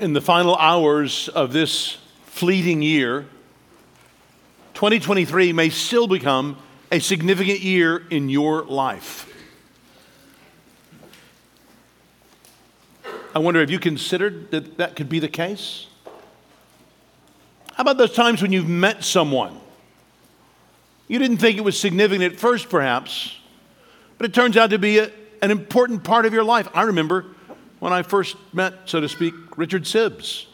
In the final hours of this fleeting year, 2023 may still become a significant year in your life. I wonder have you considered that that could be the case? How about those times when you've met someone? You didn't think it was significant at first, perhaps, but it turns out to be a, an important part of your life. I remember when I first met, so to speak, Richard Sibbes.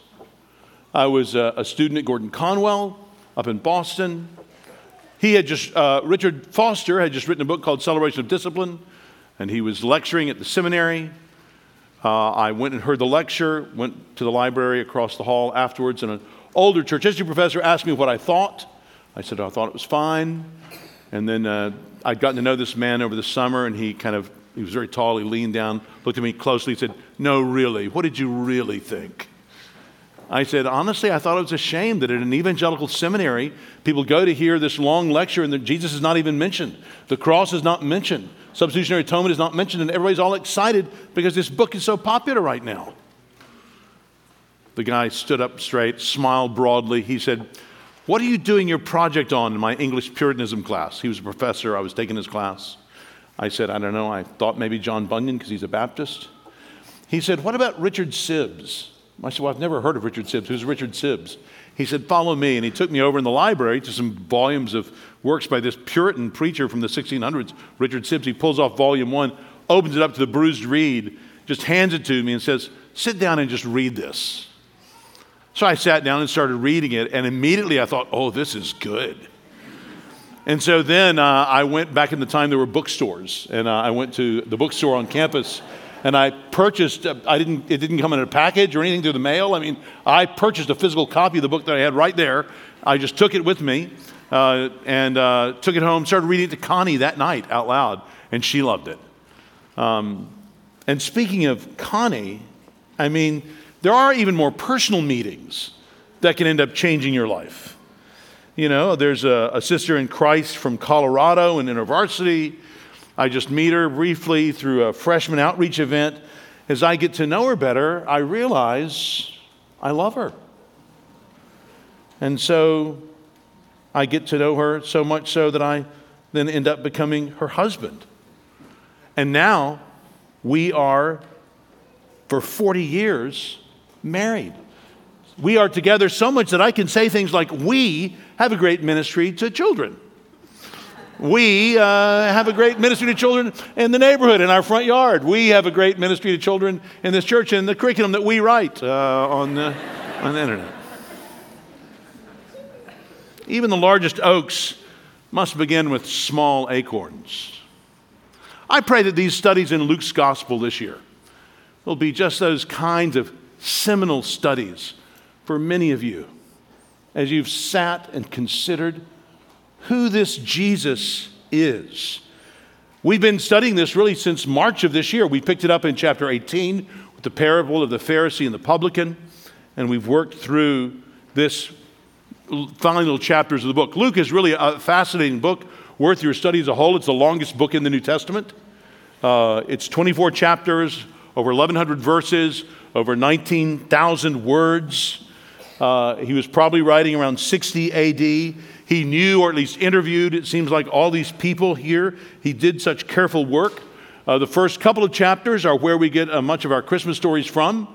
I was a, a student at Gordon Conwell up in Boston. He had just, uh, Richard Foster had just written a book called Celebration of Discipline, and he was lecturing at the seminary. Uh, I went and heard the lecture, went to the library across the hall afterwards, and an older church history professor asked me what I thought. I said, I thought it was fine. And then uh, I'd gotten to know this man over the summer, and he kind of, he was very tall. He leaned down, looked at me closely, said, No, really, what did you really think? I said, honestly, I thought it was a shame that at an evangelical seminary, people go to hear this long lecture and Jesus is not even mentioned. The cross is not mentioned. Substitutionary atonement is not mentioned, and everybody's all excited because this book is so popular right now. The guy stood up straight, smiled broadly. He said, What are you doing your project on in my English Puritanism class? He was a professor, I was taking his class. I said, I don't know, I thought maybe John Bunyan because he's a Baptist. He said, What about Richard Sibbes? I said, Well, I've never heard of Richard Sibbes. Who's Richard Sibbes? He said, Follow me. And he took me over in the library to some volumes of works by this Puritan preacher from the 1600s, Richard Sibbes. He pulls off volume one, opens it up to the bruised reed, just hands it to me and says, Sit down and just read this. So I sat down and started reading it, and immediately I thought, oh, this is good. And so then uh, I went back in the time there were bookstores, and uh, I went to the bookstore on campus, and I purchased. Uh, I didn't. It didn't come in a package or anything through the mail. I mean, I purchased a physical copy of the book that I had right there. I just took it with me uh, and uh, took it home. Started reading it to Connie that night out loud, and she loved it. Um, and speaking of Connie, I mean there are even more personal meetings that can end up changing your life. You know, there's a, a sister in Christ from Colorado in InterVarsity. I just meet her briefly through a freshman outreach event. As I get to know her better, I realize I love her. And so I get to know her so much so that I then end up becoming her husband. And now we are, for 40 years, married. We are together so much that I can say things like, We have a great ministry to children. We uh, have a great ministry to children in the neighborhood, in our front yard. We have a great ministry to children in this church and the curriculum that we write uh, on, the, on the internet. Even the largest oaks must begin with small acorns. I pray that these studies in Luke's gospel this year will be just those kinds of seminal studies for many of you as you've sat and considered who this Jesus is. We've been studying this really since March of this year. We picked it up in chapter 18 with the parable of the Pharisee and the publican, and we've worked through this final chapters of the book. Luke is really a fascinating book, worth your study as a whole. It's the longest book in the New Testament. Uh, it's 24 chapters, over 1,100 verses, over 19,000 words. Uh, he was probably writing around 60 AD. He knew, or at least interviewed, it seems like all these people here. He did such careful work. Uh, the first couple of chapters are where we get uh, much of our Christmas stories from.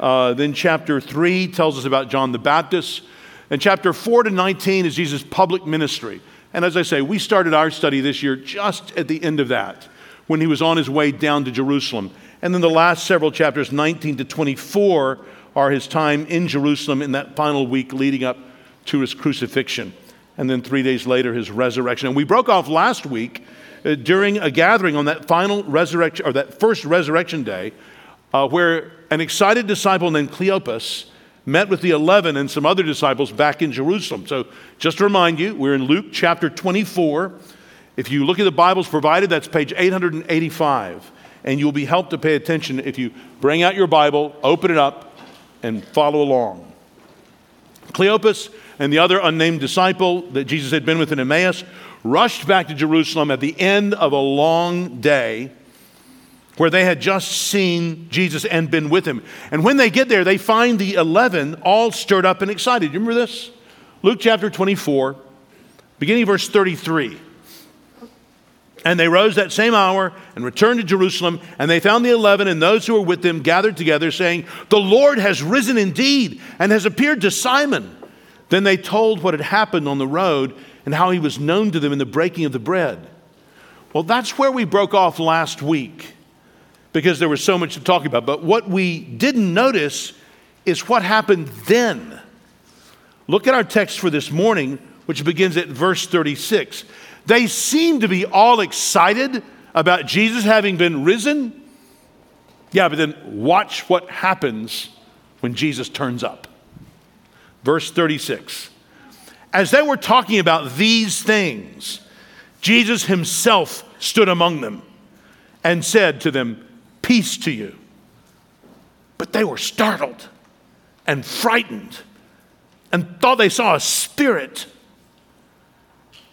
Uh, then chapter 3 tells us about John the Baptist. And chapter 4 to 19 is Jesus' public ministry. And as I say, we started our study this year just at the end of that, when he was on his way down to Jerusalem. And then the last several chapters, 19 to 24, are his time in Jerusalem in that final week leading up to his crucifixion. And then three days later, his resurrection. And we broke off last week uh, during a gathering on that final resurrection, or that first resurrection day, uh, where an excited disciple named Cleopas met with the 11 and some other disciples back in Jerusalem. So, just to remind you, we're in Luke chapter 24. If you look at the Bibles provided, that's page 885 and you'll be helped to pay attention if you bring out your Bible, open it up, and follow along. Cleopas and the other unnamed disciple that Jesus had been with in Emmaus rushed back to Jerusalem at the end of a long day. where they had just seen Jesus and been with him. And when they get there, they find the 11 all stirred up and excited. You remember this? Luke chapter 24, beginning verse 33. And they rose that same hour and returned to Jerusalem, and they found the eleven and those who were with them gathered together, saying, The Lord has risen indeed and has appeared to Simon. Then they told what had happened on the road and how he was known to them in the breaking of the bread. Well, that's where we broke off last week because there was so much to talk about. But what we didn't notice is what happened then. Look at our text for this morning, which begins at verse 36. They seem to be all excited about Jesus having been risen. Yeah, but then watch what happens when Jesus turns up. Verse 36. As they were talking about these things, Jesus himself stood among them and said to them, Peace to you. But they were startled and frightened and thought they saw a spirit.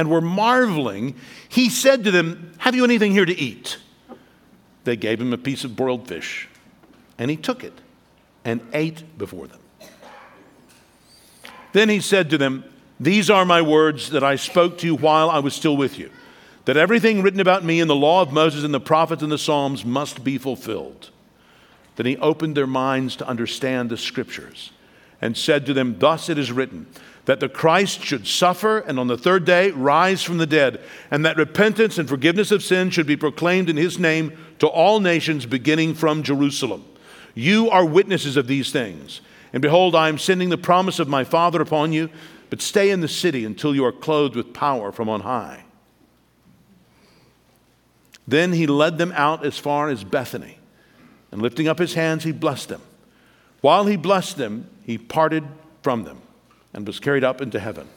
and were marveling, he said to them, Have you anything here to eat? They gave him a piece of broiled fish, and he took it and ate before them. Then he said to them, These are my words that I spoke to you while I was still with you that everything written about me in the law of Moses and the prophets and the Psalms must be fulfilled. Then he opened their minds to understand the scriptures and said to them, Thus it is written, that the Christ should suffer and on the third day rise from the dead, and that repentance and forgiveness of sin should be proclaimed in his name to all nations, beginning from Jerusalem. You are witnesses of these things. And behold, I am sending the promise of my Father upon you, but stay in the city until you are clothed with power from on high. Then he led them out as far as Bethany, and lifting up his hands, he blessed them. While he blessed them, he parted from them and was carried up into heaven.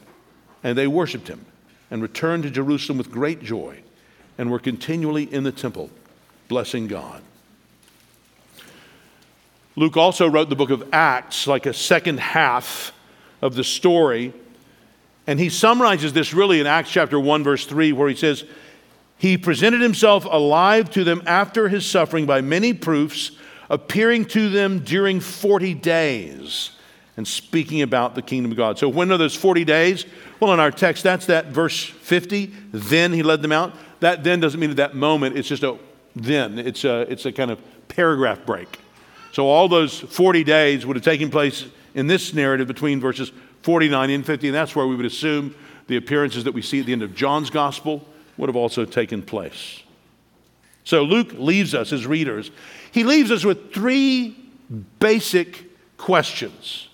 And they worshiped him and returned to Jerusalem with great joy and were continually in the temple, blessing God. Luke also wrote the book of Acts, like a second half of the story. And he summarizes this really in Acts chapter 1, verse 3, where he says, he presented himself alive to them after his suffering by many proofs, appearing to them during 40 days and speaking about the kingdom of God. So, when are those 40 days? Well, in our text, that's that verse 50. Then he led them out. That then doesn't mean at that moment, it's just a then. It's a, it's a kind of paragraph break. So, all those 40 days would have taken place in this narrative between verses 49 and 50, and that's where we would assume the appearances that we see at the end of John's gospel would have also taken place. So Luke leaves us as readers. He leaves us with three basic questions.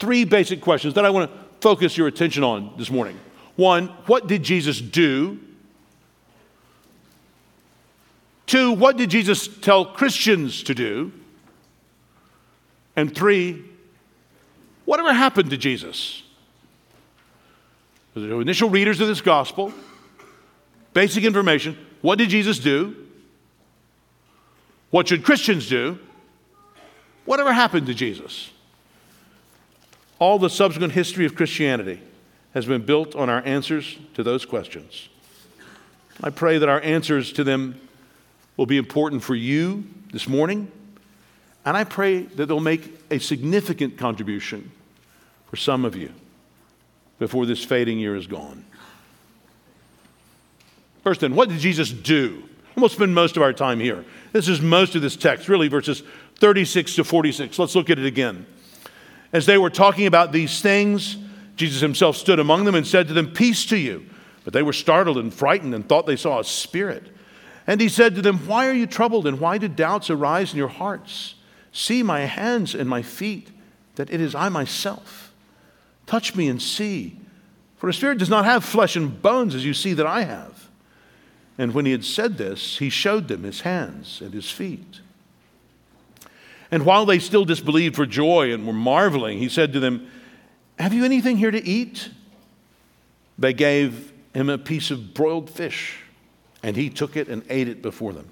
Three basic questions that I want to focus your attention on this morning. One, what did Jesus do? Two, what did Jesus tell Christians to do? And three, whatever happened to Jesus? The initial readers of this gospel, Basic information. What did Jesus do? What should Christians do? Whatever happened to Jesus? All the subsequent history of Christianity has been built on our answers to those questions. I pray that our answers to them will be important for you this morning, and I pray that they'll make a significant contribution for some of you before this fading year is gone. First, then, what did Jesus do? We'll spend most of our time here. This is most of this text, really, verses 36 to 46. Let's look at it again. As they were talking about these things, Jesus himself stood among them and said to them, Peace to you. But they were startled and frightened and thought they saw a spirit. And he said to them, Why are you troubled and why do doubts arise in your hearts? See my hands and my feet, that it is I myself. Touch me and see. For a spirit does not have flesh and bones as you see that I have. And when he had said this, he showed them his hands and his feet. And while they still disbelieved for joy and were marveling, he said to them, Have you anything here to eat? They gave him a piece of broiled fish, and he took it and ate it before them.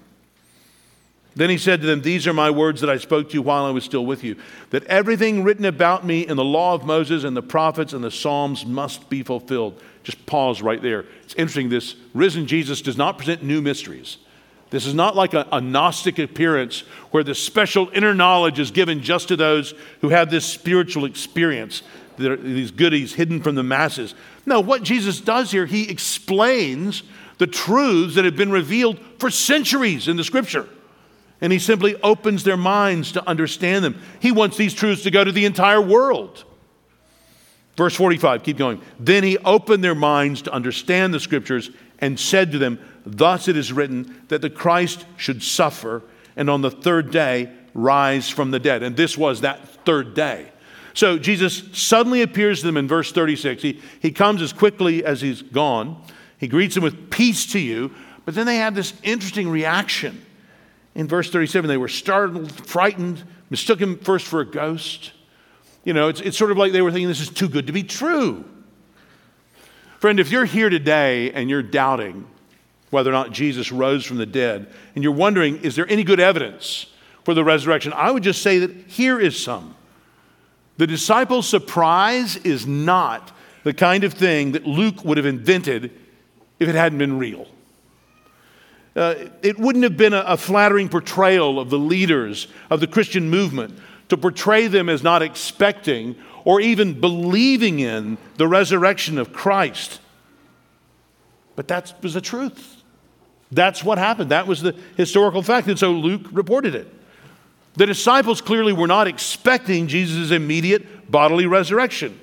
Then he said to them, These are my words that I spoke to you while I was still with you, that everything written about me in the law of Moses and the prophets and the Psalms must be fulfilled. Just pause right there. It's interesting, this risen Jesus does not present new mysteries. This is not like a, a, Gnostic appearance where the special inner knowledge is given just to those who have this spiritual experience, these goodies hidden from the masses. No, what Jesus does here, he explains the truths that have been revealed for centuries in the scripture. And he simply opens their minds to understand them. He wants these truths to go to the entire world. Verse 45, keep going. Then he opened their minds to understand the scriptures and said to them, Thus it is written that the Christ should suffer and on the third day rise from the dead. And this was that third day. So Jesus suddenly appears to them in verse 36. He, he comes as quickly as he's gone. He greets them with peace to you. But then they have this interesting reaction. In verse 37, they were startled, frightened, mistook him first for a ghost. You know, it's, it's sort of like they were thinking this is too good to be true. Friend, if you're here today and you're doubting whether or not Jesus rose from the dead, and you're wondering, is there any good evidence for the resurrection? I would just say that here is some. The disciples' surprise is not the kind of thing that Luke would have invented if it hadn't been real. Uh, it wouldn't have been a, a flattering portrayal of the leaders of the Christian movement to portray them as not expecting or even believing in the resurrection of Christ. But that was the truth. That's what happened. That was the historical fact. And so Luke reported it. The disciples clearly were not expecting Jesus' immediate bodily resurrection.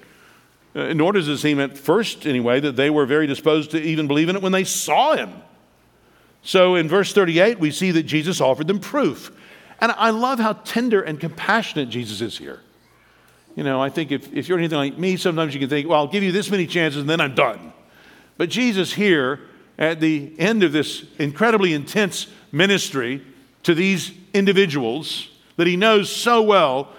Uh, nor does it seem at first, anyway, that they were very disposed to even believe in it when they saw him. So in verse 38, we see that Jesus offered them proof. And I love how tender and compassionate Jesus is here. You know, I think if, if you're anything like me, sometimes you can think, well, I'll give you this many chances and then I'm done. But Jesus here at the end of this incredibly intense ministry to these individuals that he knows so well,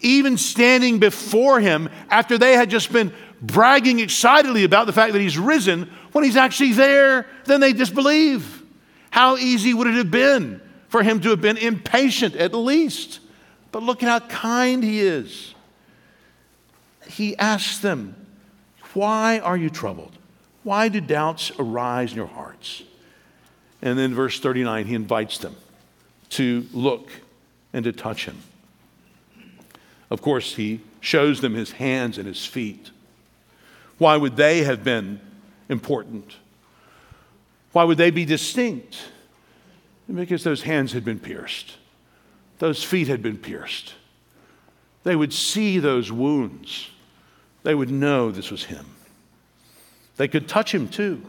even standing before him after they had just been bragging excitedly about the fact that he's risen, when he's actually there, then they disbelieve. How easy would it have been for him to have been impatient at least? But look at how kind he is. He asks them, Why are you troubled? Why do doubts arise in your hearts? And then, verse 39, he invites them to look and to touch him. Of course, he shows them his hands and his feet. Why would they have been important? Why would they be distinct? Because those hands had been pierced, those feet had been pierced. They would see those wounds, they would know this was him. They could touch him too.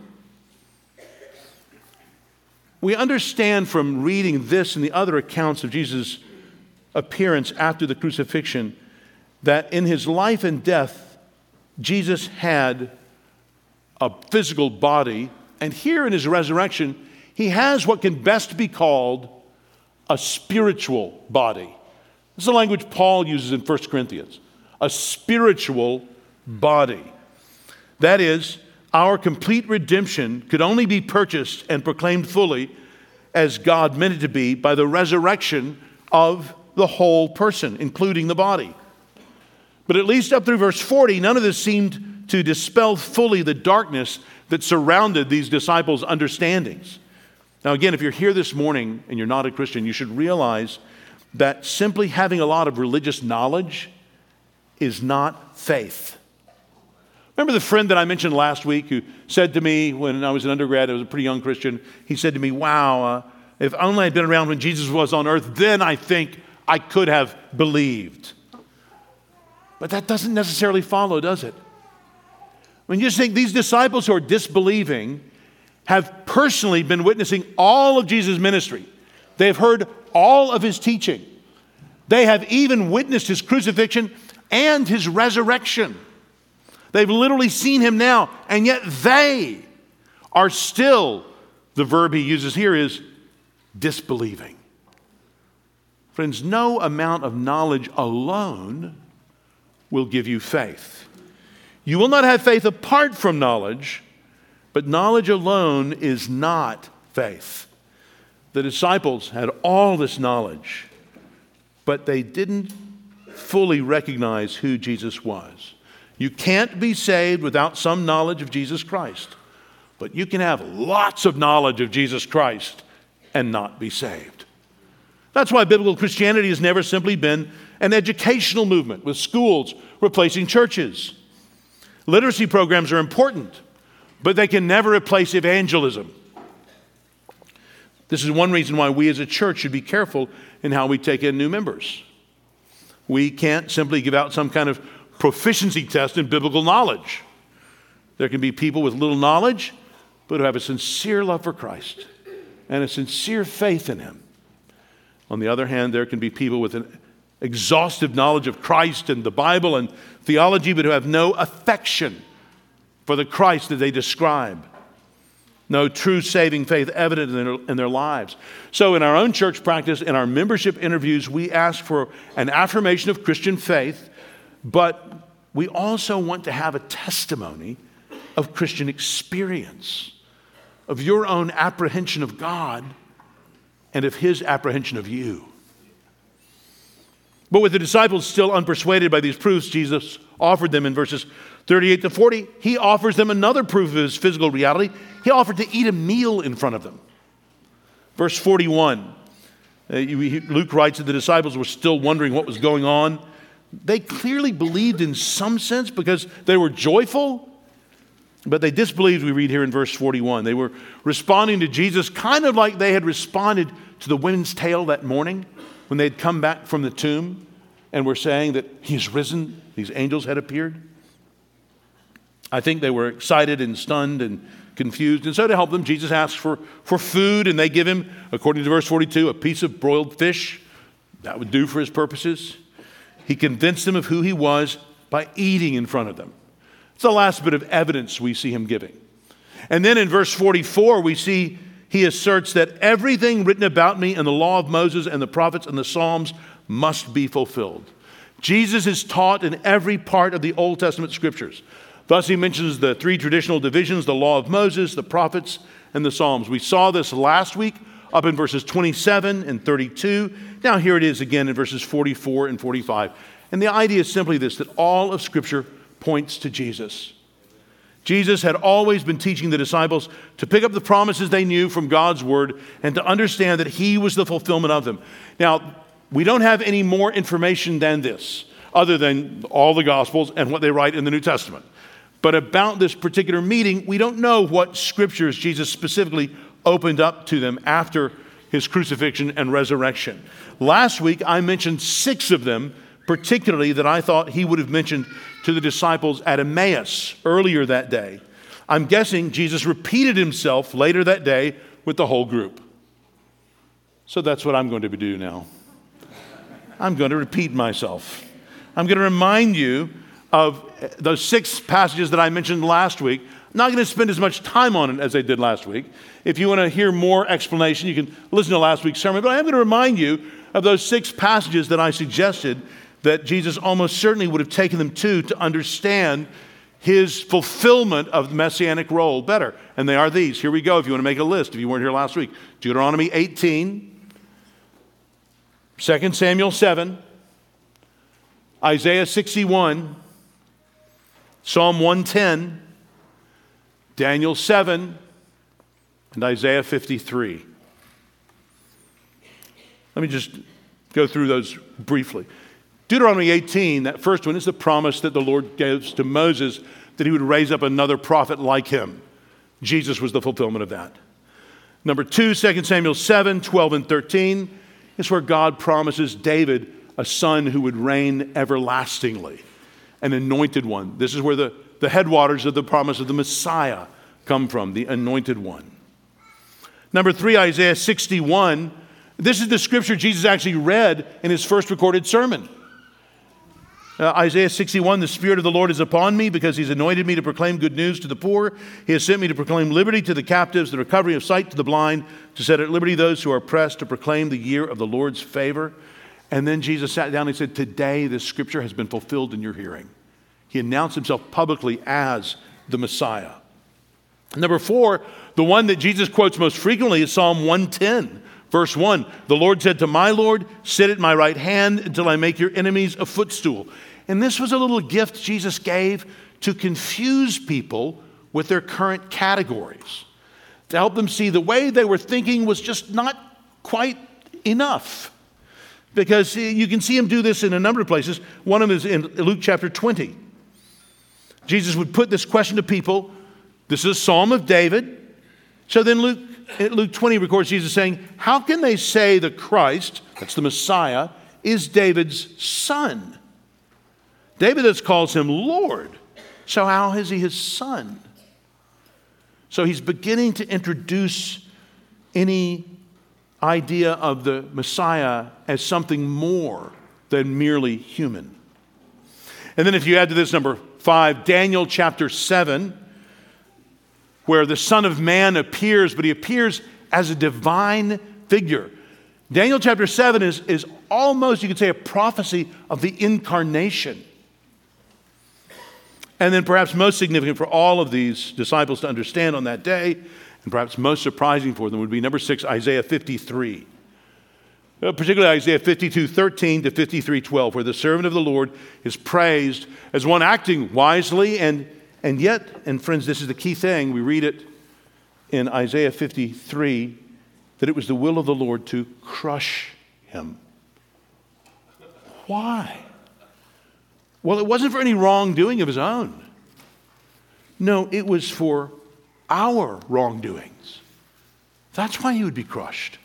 We understand from reading this and the other accounts of Jesus' appearance after the crucifixion that in his life and death, Jesus had a physical body, and here in his resurrection, he has what can best be called a spiritual body. This is the language Paul uses in 1 Corinthians a spiritual body. That is, our complete redemption could only be purchased and proclaimed fully as God meant it to be by the resurrection of the whole person, including the body. But at least up through verse 40, none of this seemed to dispel fully the darkness that surrounded these disciples' understandings. Now, again, if you're here this morning and you're not a Christian, you should realize that simply having a lot of religious knowledge is not faith. Remember the friend that I mentioned last week who said to me when I was an undergrad, I was a pretty young Christian, he said to me, Wow, uh, if only I'd been around when Jesus was on earth, then I think I could have believed. But that doesn't necessarily follow, does it? When you just think these disciples who are disbelieving have personally been witnessing all of Jesus' ministry, they have heard all of his teaching, they have even witnessed his crucifixion and his resurrection. They've literally seen him now, and yet they are still, the verb he uses here is disbelieving. Friends, no amount of knowledge alone will give you faith. You will not have faith apart from knowledge, but knowledge alone is not faith. The disciples had all this knowledge, but they didn't fully recognize who Jesus was. You can't be saved without some knowledge of Jesus Christ, but you can have lots of knowledge of Jesus Christ and not be saved. That's why biblical Christianity has never simply been an educational movement with schools replacing churches. Literacy programs are important, but they can never replace evangelism. This is one reason why we as a church should be careful in how we take in new members. We can't simply give out some kind of proficiency test in biblical knowledge. There can be people with little knowledge, but who have a sincere love for Christ and a sincere faith in Him. On the other hand, there can be people with an exhaustive knowledge of Christ and the Bible and theology, but who have no affection for the Christ that they describe. No true saving faith evident in their, in their lives. So, in our own church practice, in our membership interviews, we ask for an affirmation of Christian faith, but we also want to have a testimony of Christian experience, of your own apprehension of God and of his apprehension of you. But with the disciples still unpersuaded by these proofs Jesus offered them in verses 38 to 40, he offers them another proof of his physical reality. He offered to eat a meal in front of them. Verse 41, uh, Luke writes that the disciples were still wondering what was going on. They clearly believed in some sense because they were joyful, but they disbelieved, we read here in verse 41. They were responding to Jesus kind of like they had responded to the women's tale that morning when they had come back from the tomb and were saying that he's risen, these angels had appeared. I think they were excited and stunned and confused. And so, to help them, Jesus asks for, for food, and they give him, according to verse 42, a piece of broiled fish. That would do for his purposes. He convinced them of who he was by eating in front of them. It's the last bit of evidence we see him giving. And then in verse 44, we see he asserts that everything written about me in the law of Moses and the prophets and the Psalms must be fulfilled. Jesus is taught in every part of the Old Testament scriptures. Thus, he mentions the three traditional divisions the law of Moses, the prophets, and the Psalms. We saw this last week up in verses 27 and 32. Now, here it is again in verses 44 and 45. And the idea is simply this that all of Scripture points to Jesus. Jesus had always been teaching the disciples to pick up the promises they knew from God's word and to understand that He was the fulfillment of them. Now, we don't have any more information than this, other than all the Gospels and what they write in the New Testament. But about this particular meeting, we don't know what scriptures Jesus specifically opened up to them after his crucifixion and resurrection. Last week, I mentioned six of them particularly that I thought he would have mentioned to the disciples at Emmaus earlier that day. I'm guessing Jesus repeated himself later that day with the whole group. So that's what I'm going to do now. I'm going to repeat myself. I'm going to remind you of those six passages that I mentioned last week. Not going to spend as much time on it as I did last week. If you want to hear more explanation, you can listen to last week's sermon. But I am going to remind you of those six passages that I suggested that Jesus almost certainly would have taken them to to understand his fulfillment of the messianic role better. And they are these. Here we go, if you want to make a list, if you weren't here last week Deuteronomy 18, 2 Samuel 7, Isaiah 61, Psalm 110, Daniel 7, and Isaiah 53. Let me just go through those briefly. Deuteronomy 18, that first one, is the promise that the Lord gives to Moses that he would raise up another prophet like him. Jesus was the fulfillment of that. Number two, 2 Samuel 7, 12, and 13 is where God promises David a son who would reign everlastingly, an anointed one. This is where the, the headwaters of the promise of the Messiah come from, the anointed one. Number three, Isaiah 61. This is the scripture Jesus actually read in his first recorded sermon. Uh, Isaiah 61 The Spirit of the Lord is upon me because He's anointed me to proclaim good news to the poor. He has sent me to proclaim liberty to the captives, the recovery of sight to the blind, to set at liberty those who are oppressed, to proclaim the year of the Lord's favor. And then Jesus sat down and he said, Today this scripture has been fulfilled in your hearing. He announced himself publicly as the Messiah. Number four, the one that Jesus quotes most frequently is Psalm 110, verse 1. The Lord said to my Lord, Sit at my right hand until I make your enemies a footstool. And this was a little gift Jesus gave to confuse people with their current categories, to help them see the way they were thinking was just not quite enough. Because you can see him do this in a number of places. One of them is in Luke chapter 20. Jesus would put this question to people. This is a psalm of David. So then Luke, Luke 20 records Jesus saying, How can they say the Christ, that's the Messiah, is David's son? David thus calls him Lord. So how is he his son? So he's beginning to introduce any idea of the Messiah as something more than merely human. And then, if you add to this number five, Daniel chapter 7, where the Son of Man appears, but he appears as a divine figure. Daniel chapter 7 is, is almost, you could say, a prophecy of the incarnation. And then, perhaps most significant for all of these disciples to understand on that day, and perhaps most surprising for them, would be number six, Isaiah 53. Uh, particularly Isaiah 52, 13 to 53, 12, where the servant of the Lord is praised as one acting wisely, and, and yet, and friends, this is the key thing, we read it in Isaiah 53 that it was the will of the Lord to crush him. Why? Well, it wasn't for any wrongdoing of his own. No, it was for our wrongdoings. That's why he would be crushed.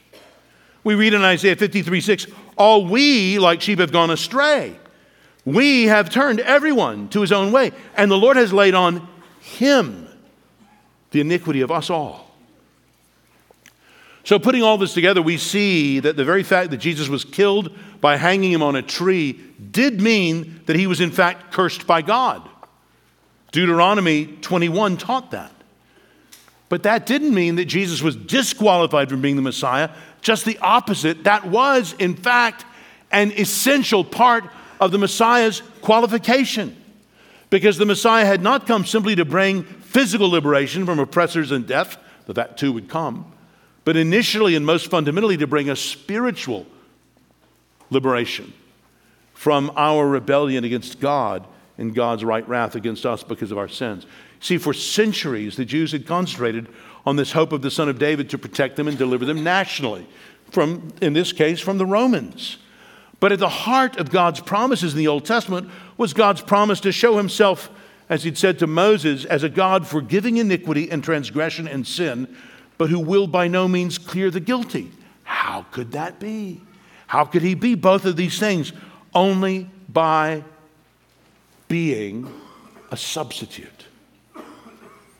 We read in Isaiah 53 6, all we like sheep have gone astray. We have turned everyone to his own way, and the Lord has laid on him the iniquity of us all. So, putting all this together, we see that the very fact that Jesus was killed by hanging him on a tree did mean that he was, in fact, cursed by God. Deuteronomy 21 taught that. But that didn't mean that Jesus was disqualified from being the Messiah. Just the opposite. That was, in fact, an essential part of the Messiah's qualification. Because the Messiah had not come simply to bring physical liberation from oppressors and death, though that too would come but initially and most fundamentally to bring a spiritual liberation from our rebellion against God and God's right wrath against us because of our sins. See, for centuries, the Jews had concentrated on this hope of the Son of David to protect them and deliver them nationally, from, in this case, from the Romans. But at the heart of God's promises in the Old Testament was God's promise to show himself, as he'd said to Moses, as a God forgiving iniquity and transgression and sin, but who will by no means clear the guilty. How could that be? How could he be both of these things? Only by being a substitute.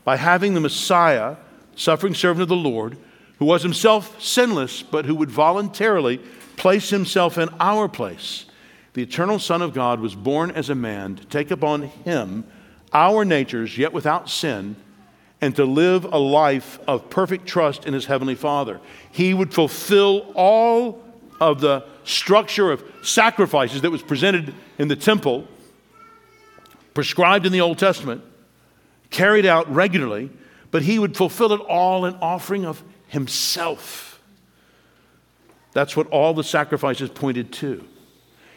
By having the Messiah, suffering servant of the Lord, who was himself sinless, but who would voluntarily place himself in our place. The eternal Son of God was born as a man to take upon him our natures, yet without sin and to live a life of perfect trust in his heavenly Father. He would fulfill all of the structure of sacrifices that was presented in the temple, prescribed in the Old Testament, carried out regularly, but he would fulfill it all in offering of himself. That's what all the sacrifices pointed to.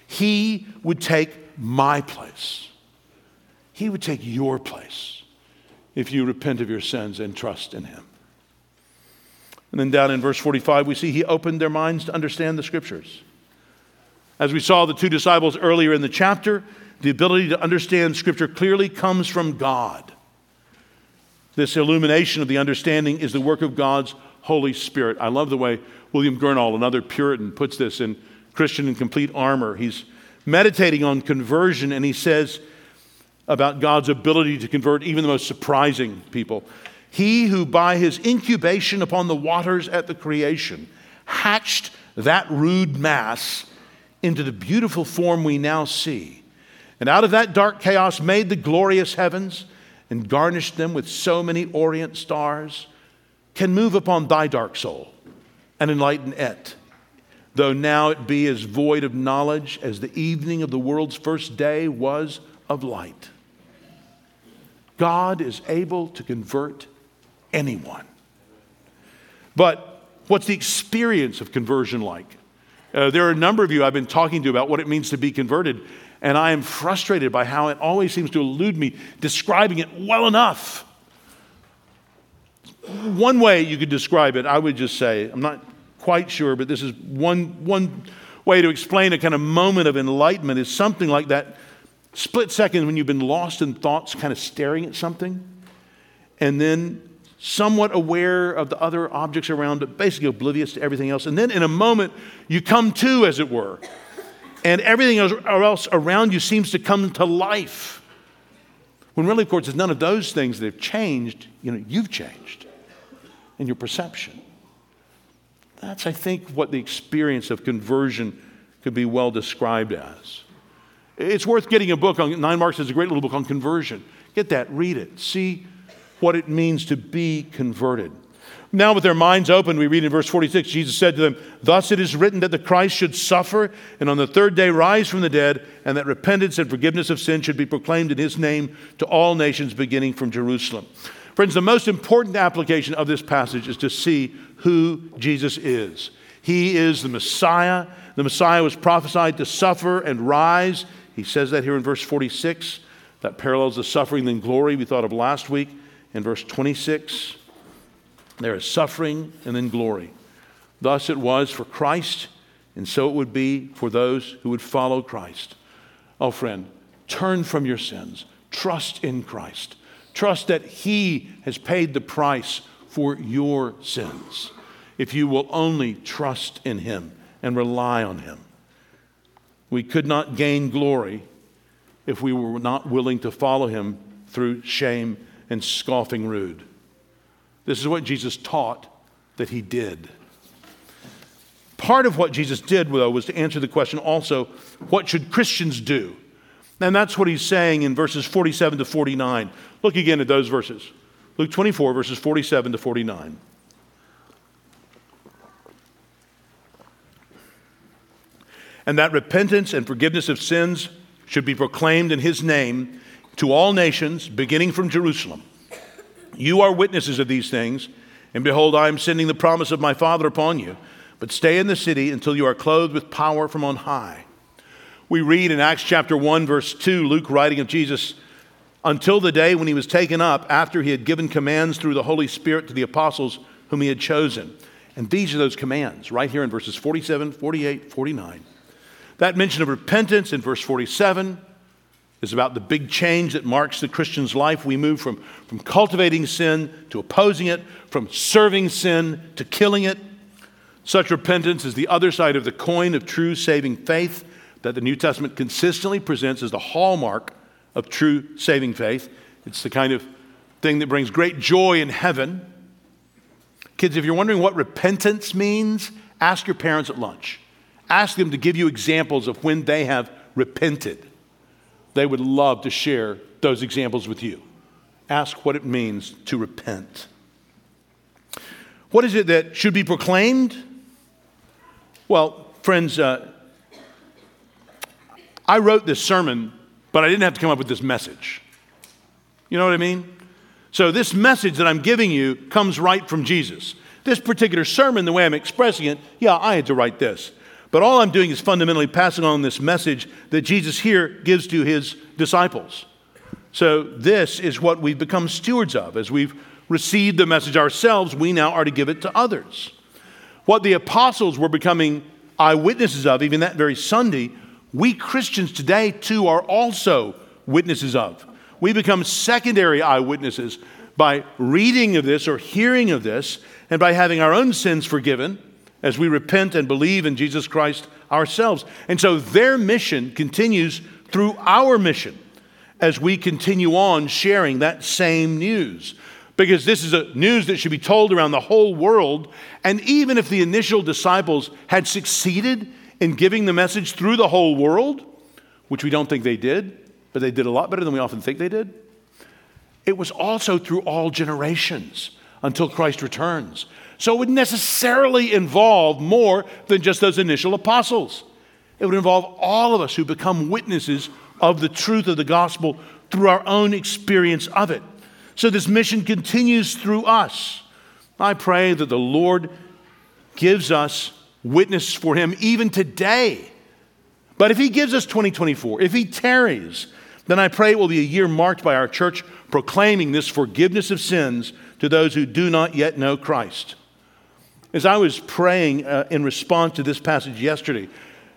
He would take my place. He would take your place if you repent of your sins and trust in Him. And then down in verse 45, we see He opened their minds to understand the Scriptures. As we saw the two disciples earlier in the chapter, the ability to understand Scripture clearly comes from God. This illumination of the understanding is the work of God's Holy Spirit. I love the way William Gurnall, another Puritan, puts this in Christian in Complete Armor. He's meditating on conversion and he says, about God's ability to convert even the most surprising people. He who, by his incubation upon the waters at the creation, hatched that rude mass into the beautiful form we now see, and out of that dark chaos made the glorious heavens and garnished them with so many orient stars, can move upon thy dark soul and enlighten it. though now it be as void of knowledge as the evening of the world's first day was of light. God is able to convert anyone. But what's the experience of conversion like? Uh, there are a number of you I've been talking to about what it means to be converted, and I am frustrated by how it always seems to elude me describing it well enough. One way you could describe it, I would just say, I'm not quite sure, but this is one, one way to explain a kind of moment of enlightenment is something like that split second when you've been lost in thoughts, kind of staring at something, and then somewhat aware of the other objects around, but basically oblivious to everything else. And then in a moment, you come to, as it were, and everything else around you seems to come to life. When really, of course, it's none of those things that have changed. You know, you've changed in your perception. That's, I think, what the experience of conversion could be well described as. It's worth getting a book on, Nine Marks is a great little book on conversion. Get that, read it, see what it means to be converted. Now, with their minds open, we read in verse 46 Jesus said to them, Thus it is written that the Christ should suffer and on the third day rise from the dead, and that repentance and forgiveness of sin should be proclaimed in his name to all nations, beginning from Jerusalem. Friends, the most important application of this passage is to see who Jesus is. He is the Messiah. The Messiah was prophesied to suffer and rise. He says that here in verse 46. That parallels the suffering and glory we thought of last week in verse 26. There is suffering and then glory. Thus it was for Christ, and so it would be for those who would follow Christ. Oh, friend, turn from your sins, trust in Christ. Trust that He has paid the price for your sins. If you will only trust in Him and rely on Him, we could not gain glory if we were not willing to follow Him through shame and scoffing rude. This is what Jesus taught that He did. Part of what Jesus did, though, was to answer the question also what should Christians do? And that's what he's saying in verses 47 to 49. Look again at those verses. Luke 24, verses 47 to 49. And that repentance and forgiveness of sins should be proclaimed in his name to all nations, beginning from Jerusalem. You are witnesses of these things, and behold, I am sending the promise of my Father upon you. But stay in the city until you are clothed with power from on high. We read in Acts chapter 1, verse 2, Luke writing of Jesus, until the day when he was taken up after he had given commands through the Holy Spirit to the apostles whom he had chosen. And these are those commands right here in verses 47, 48, 49. That mention of repentance in verse 47 is about the big change that marks the Christian's life. We move from, from cultivating sin to opposing it, from serving sin to killing it. Such repentance is the other side of the coin of true saving faith that the New Testament consistently presents as the hallmark of true saving faith. It's the kind of thing that brings great joy in heaven. Kids, if you're wondering what repentance means, ask your parents at lunch. Ask them to give you examples of when they have repented. They would love to share those examples with you. Ask what it means to repent. What is it that should be proclaimed? Well, friends, uh, I wrote this sermon, but I didn't have to come up with this message. You know what I mean? So, this message that I'm giving you comes right from Jesus. This particular sermon, the way I'm expressing it, yeah, I had to write this. But all I'm doing is fundamentally passing on this message that Jesus here gives to his disciples. So, this is what we've become stewards of. As we've received the message ourselves, we now are to give it to others. What the apostles were becoming eyewitnesses of, even that very Sunday, we Christians today, too, are also witnesses of. We become secondary eyewitnesses by reading of this or hearing of this and by having our own sins forgiven as we repent and believe in Jesus Christ ourselves. And so their mission continues through our mission as we continue on sharing that same news. Because this is a news that should be told around the whole world. And even if the initial disciples had succeeded in giving the message through the whole world, which we don't think they did, but they did a lot better than we often think they did. It was also through all generations until Christ returns. So it would necessarily involve more than just those initial apostles. It would involve all of us who become witnesses of the truth of the gospel through our own experience of it. So this mission continues through us. I pray that the Lord gives us witness for him even today. But if he gives us 2024, if he tarries, then I pray it will be a year marked by our church proclaiming this forgiveness of sins to those who do not yet know Christ. As I was praying uh, in response to this passage yesterday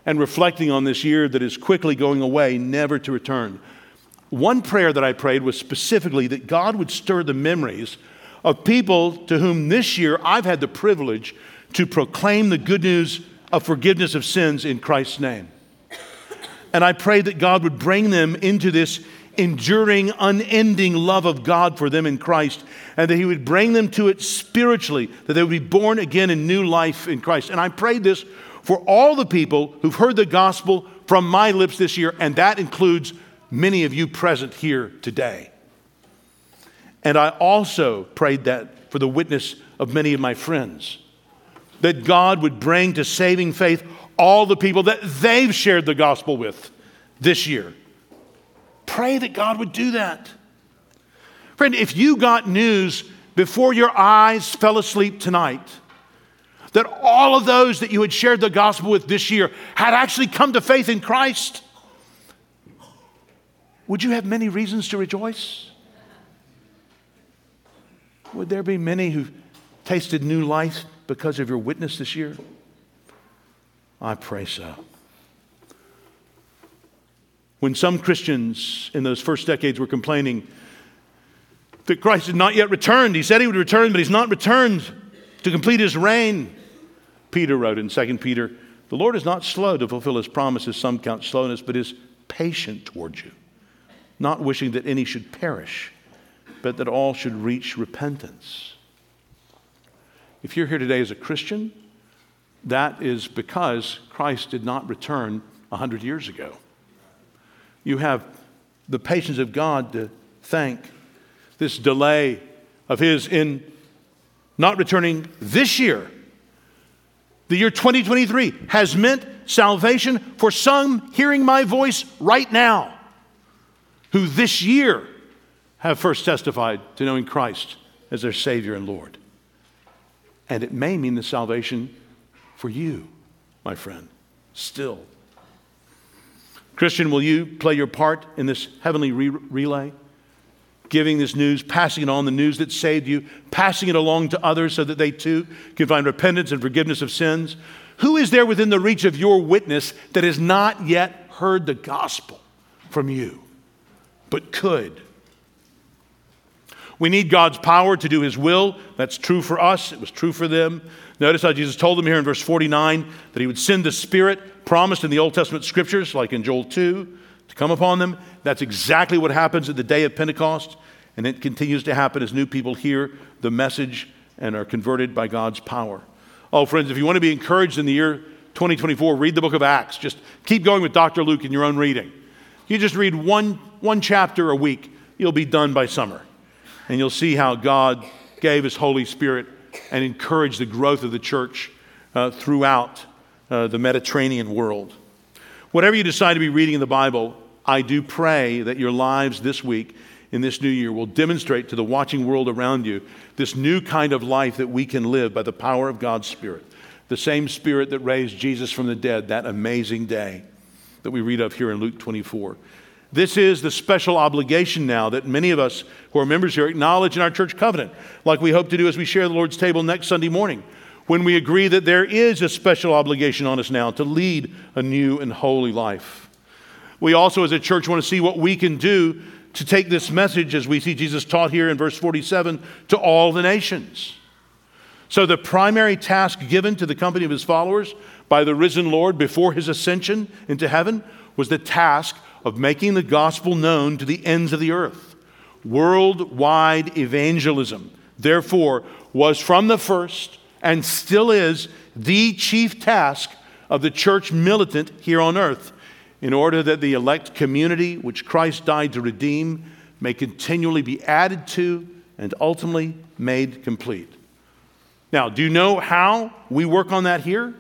and reflecting on this year that is quickly going away, never to return, one prayer that I prayed was specifically that God would stir the memories of people to whom this year I've had the privilege to proclaim the good news of forgiveness of sins in Christ's name. And I pray that God would bring them into this enduring, unending love of God for them in Christ, and that He would bring them to it spiritually, that they would be born again in new life in Christ. And I pray this for all the people who've heard the gospel from my lips this year, and that includes many of you present here today. And I also prayed that for the witness of many of my friends, that God would bring to saving faith all the people that they've shared the gospel with this year. Pray that God would do that. Friend, if you got news before your eyes fell asleep tonight, that all of those that you had shared the gospel with this year had actually come to faith in Christ, would you have many reasons to rejoice? Would there be many who tasted new life because of your witness this year? I pray so. When some Christians in those first decades were complaining that Christ had not yet returned, he said he would return, but he's not returned to complete his reign. Peter wrote in 2 Peter, The Lord is not slow to fulfill his promises, some count slowness, but is patient towards you not wishing that any should perish, but that all should reach repentance. If you're here today as a Christian, that is because Christ did not return 100 years ago. You have the patience of God to thank. This delay of His in not returning this year, the year 2023, has meant salvation for some hearing my voice right now who this year have first testified to knowing Christ as their Savior and Lord. And it may mean the salvation for you, my friend, still. Christian, will you play your part in this heavenly re- relay? Giving this news, passing it on, the news that saved you, passing it along to others so that they too can find repentance and forgiveness of sins. Who is there within the reach of your witness that has not yet heard the gospel from you? but could. We need God's power to do His will. That's true for us. It was true for them. Notice how Jesus told them here in verse 49 that He would send the Spirit promised in the Old Testament scriptures, like in Joel 2, to come upon them. That's exactly what happens at the day of Pentecost. And it continues to happen as new people hear the message and are converted by God's power. Oh, friends, if you want to be encouraged in the year 2024, read the book of Acts. Just keep going with Dr. Luke in your own reading. You just read one, one chapter a week, you'll be done by summer. And you'll see how God gave His Holy Spirit and encouraged the growth of the church uh, throughout uh, the Mediterranean world. Whatever you decide to be reading in the Bible, I do pray that your lives this week in this new year will demonstrate to the watching world around you this new kind of life that we can live by the power of God's Spirit. The same Spirit that raised Jesus from the dead that amazing day that we read of here in Luke 24. This is the special obligation now that many of us who are members here acknowledge in our church covenant, like we hope to do as we share the Lord's table next Sunday morning, when we agree that there is a special obligation on us now to lead a new and holy life. We also, as a church, want to see what we can do to take this message, as we see Jesus taught here in verse 47, to all the nations. So, the primary task given to the company of his followers by the risen Lord before his ascension into heaven was the task of making the gospel known to the ends of the earth. Worldwide evangelism, therefore, was from the first and still is the chief task of the church militant here on earth, in order that the elect community which Christ died to redeem may continually be added to and ultimately made complete. Now, do you know how we work on that here?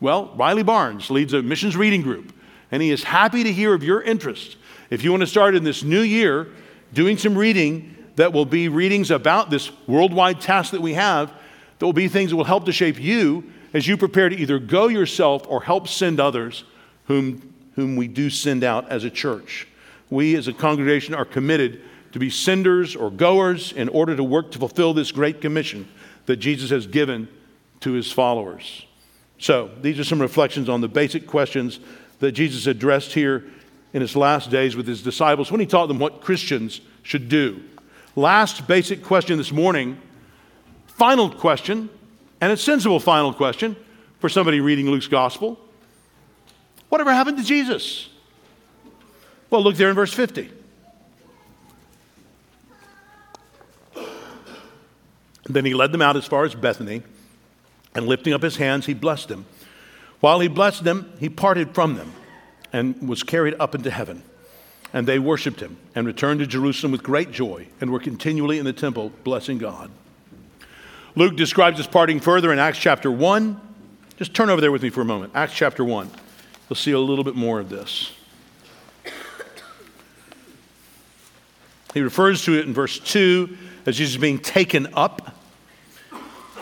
Well, Riley Barnes leads a missions reading group, and he is happy to hear of your interest. If you want to start in this new year doing some reading that will be readings about this worldwide task that we have, that will be things that will help to shape you as you prepare to either go yourself or help send others whom, whom we do send out as a church. We as a congregation are committed to be senders or goers in order to work to fulfill this great commission that Jesus has given to his followers. So, these are some reflections on the basic questions that Jesus addressed here in his last days with his disciples when he taught them what Christians should do. Last basic question this morning, final question, and a sensible final question for somebody reading Luke's gospel. Whatever happened to Jesus? Well, look there in verse 50. Then he led them out as far as Bethany, and lifting up his hands, he blessed them. While he blessed them, he parted from them and was carried up into heaven. And they worshiped him and returned to Jerusalem with great joy and were continually in the temple blessing God. Luke describes this parting further in Acts chapter 1. Just turn over there with me for a moment. Acts chapter 1. You'll see a little bit more of this. He refers to it in verse 2 as Jesus being taken up.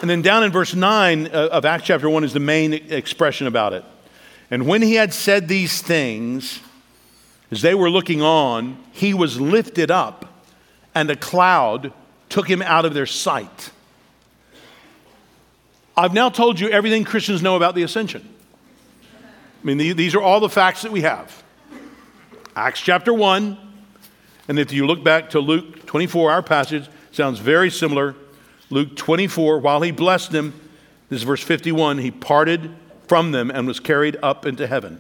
And then down in verse 9 uh, of Acts chapter 1 is the main expression about it. And when he had said these things, as they were looking on, he was lifted up, and a cloud took him out of their sight. I've now told you everything Christians know about the ascension. I mean, these are all the facts that we have. Acts chapter 1, and if you look back to Luke 24, our passage sounds very similar Luke 24, while he blessed them, this is verse 51, he parted from them and was carried up into heaven.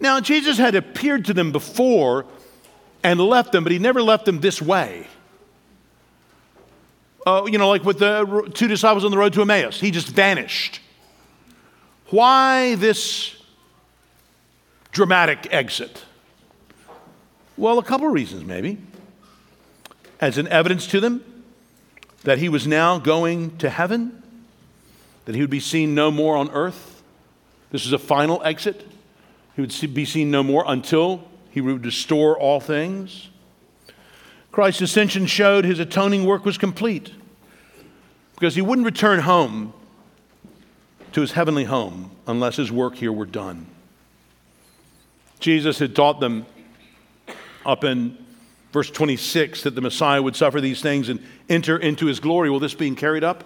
Now, Jesus had appeared to them before and left them, but he never left them this way. Uh, you know, like with the two disciples on the road to Emmaus, he just vanished. Why this dramatic exit? Well, a couple of reasons, maybe. As an evidence to them that he was now going to heaven, that he would be seen no more on earth. This is a final exit. He would be seen no more until he would restore all things. Christ's ascension showed his atoning work was complete because he wouldn't return home to his heavenly home unless his work here were done. Jesus had taught them up in verse 26 that the Messiah would suffer these things and enter into his glory. Well, this being carried up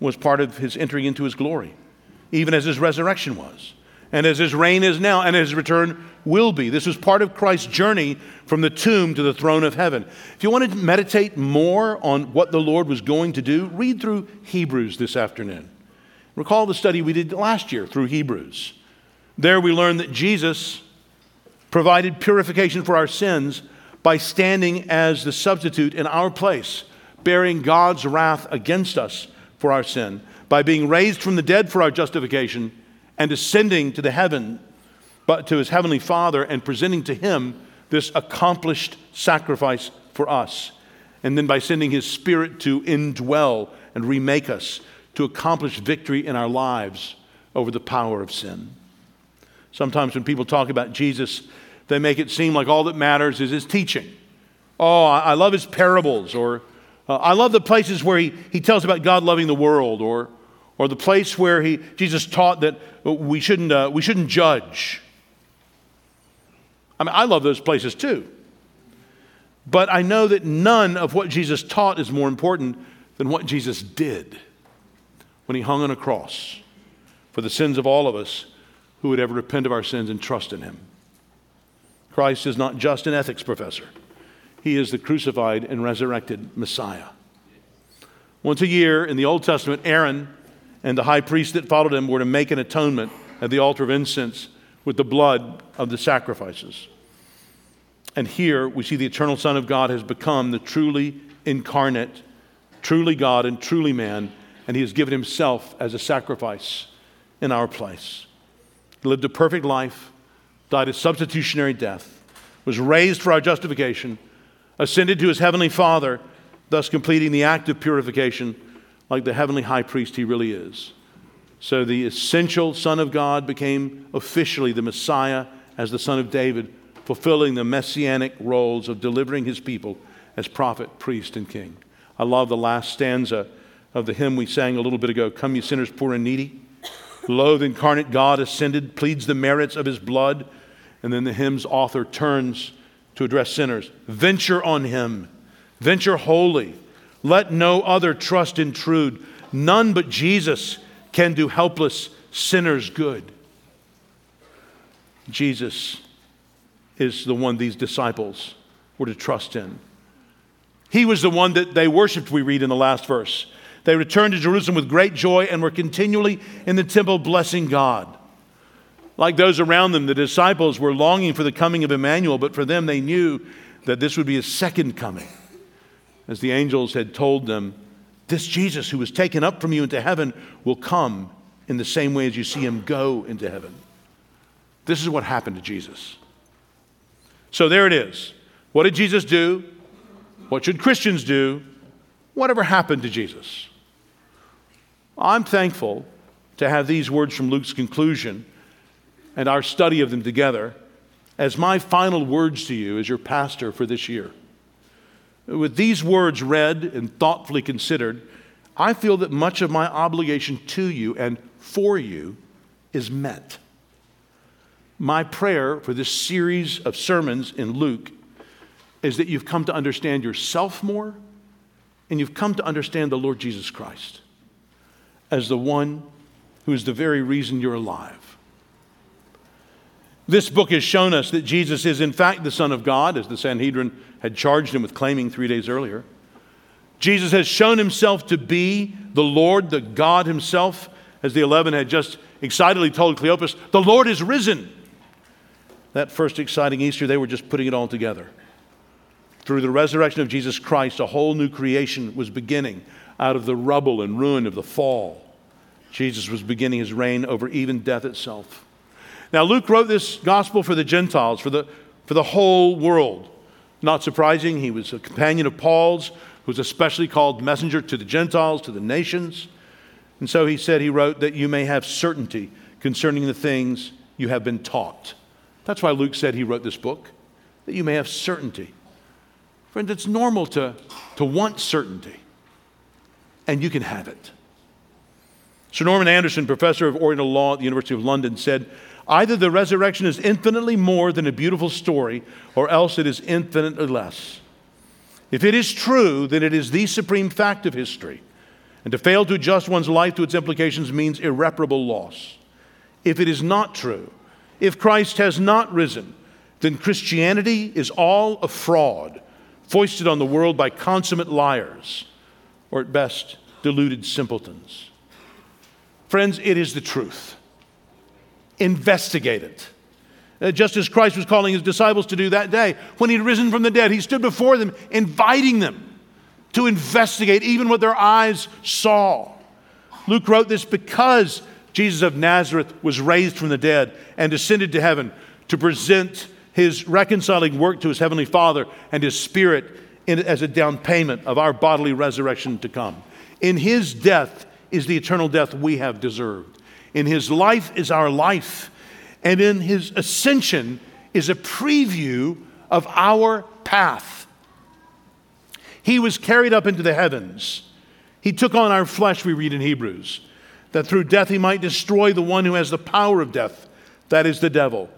was part of his entering into his glory, even as his resurrection was, and as his reign is now, and as his return will be. This was part of Christ's journey from the tomb to the throne of heaven. If you want to meditate more on what the Lord was going to do, read through Hebrews this afternoon. Recall the study we did last year through Hebrews. There we learned that Jesus provided purification for our sins by standing as the substitute in our place, bearing God's wrath against us for our sin, by being raised from the dead for our justification, and ascending to the heaven, but to his heavenly Father, and presenting to him this accomplished sacrifice for us. And then by sending his Spirit to indwell and remake us to accomplish victory in our lives over the power of sin. Sometimes when people talk about Jesus, they make it seem like all that matters is his teaching. Oh, I love his parables, or uh, I love the places where he, he tells about God loving the world, or, or the place where he, Jesus taught that we shouldn't, uh, we shouldn't judge. I mean, I love those places too. But I know that none of what Jesus taught is more important than what Jesus did when he hung on a cross for the sins of all of us who would ever repent of our sins and trust in him. Christ is not just an ethics professor, he is the crucified and resurrected Messiah. Once a year in the Old Testament, Aaron and the high priest that followed him were to make an atonement at the altar of incense with the blood of the sacrifices. And here we see the eternal Son of God has become the truly incarnate, truly God and truly man, and he has given himself as a sacrifice in our place. He lived a perfect life died a substitutionary death, was raised for our justification, ascended to his heavenly Father, thus completing the act of purification like the heavenly high priest he really is. So the essential Son of God became officially the Messiah as the Son of David, fulfilling the messianic roles of delivering his people as prophet, priest, and king. I love the last stanza of the hymn we sang a little bit ago Come, you sinners, poor and needy. Lo, the incarnate God ascended, pleads the merits of his blood. And then the hymn's author turns to address sinners. Venture on him, venture wholly. Let no other trust intrude. None but Jesus can do helpless sinners good. Jesus is the one these disciples were to trust in. He was the one that they worshiped, we read in the last verse. They returned to Jerusalem with great joy and were continually in the temple blessing God. Like those around them, the disciples were longing for the coming of Emmanuel, but for them, they knew that this would be a second coming. As the angels had told them, this Jesus who was taken up from you into heaven will come in the same way as you see him go into heaven. This is what happened to Jesus. So there it is. What did Jesus do? What should Christians do? Whatever happened to Jesus? I'm thankful to have these words from Luke's conclusion and our study of them together as my final words to you as your pastor for this year. With these words read and thoughtfully considered, I feel that much of my obligation to you and for you is met. My prayer for this series of sermons in Luke is that you've come to understand yourself more and you've come to understand the Lord Jesus Christ as the one who is the very reason you're alive. This book has shown us that Jesus is, in fact, the Son of God, as the Sanhedrin had charged him with claiming three days earlier. Jesus has shown himself to be the Lord, the God himself, as the eleven had just excitedly told Cleopas, the Lord is risen. That first exciting Easter, they were just putting it all together. Through the resurrection of Jesus Christ, a whole new creation was beginning out of the rubble and ruin of the fall. Jesus was beginning his reign over even death itself. Now, Luke wrote this gospel for the Gentiles, for the, for the whole world. Not surprising, he was a companion of Paul's, who was especially called messenger to the Gentiles, to the nations. And so he said, he wrote, that you may have certainty concerning the things you have been taught. That's why Luke said he wrote this book, that you may have certainty. Friends, it's normal to, to want certainty, and you can have it. Sir Norman Anderson, professor of Oriental law at the University of London, said either the resurrection is infinitely more than a beautiful story, or else it is infinitely less. If it is true, then it is the supreme fact of history, and to fail to adjust one's life to its implications means irreparable loss. If it is not true, if Christ has not risen, then Christianity is all a fraud foisted on the world by consummate liars, or at best, deluded simpletons. Friends, it is the truth. Investigate it. Uh, just as Christ was calling his disciples to do that day, when he'd risen from the dead, he stood before them, inviting them to investigate even what their eyes saw. Luke wrote this because Jesus of Nazareth was raised from the dead and ascended to heaven to present his reconciling work to his heavenly Father and his Spirit in, as a down payment of our bodily resurrection to come. In his death is the eternal death we have deserved. In his life is our life. And in his ascension is a preview of our path. He was carried up into the heavens. He took on our flesh, we read in Hebrews, that through death he might destroy the one who has the power of death, that is the devil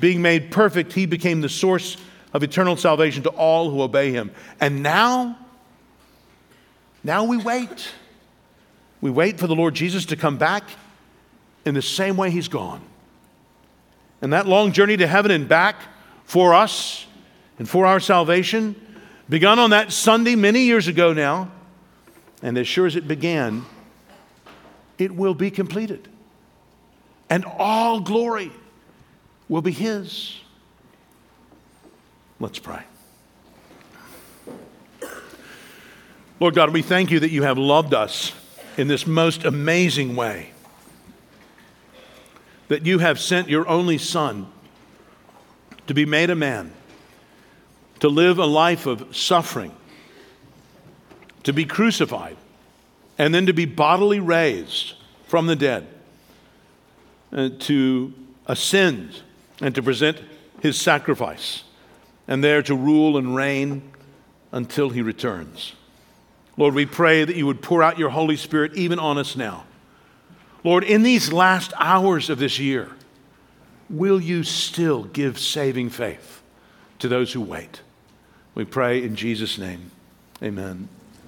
being made perfect, he became the source of eternal salvation to all who obey him. And now, now we wait. We wait for the Lord Jesus to come back in the same way he's gone. And that long journey to heaven and back for us and for our salvation begun on that Sunday many years ago now. And as sure as it began, it will be completed. And all glory will be His. Let's pray. Lord God, we thank you that you have loved us in this most amazing way. That you have sent your only Son to be made a man, to live a life of suffering, to be crucified, and then to be bodily raised from the dead, uh, to ascend and to present his sacrifice, and there to rule and reign until he returns. Lord, we pray that you would pour out your Holy Spirit even on us now. Lord, in these last hours of this year, will you still give saving faith to those who wait? We pray in Jesus' name. Amen.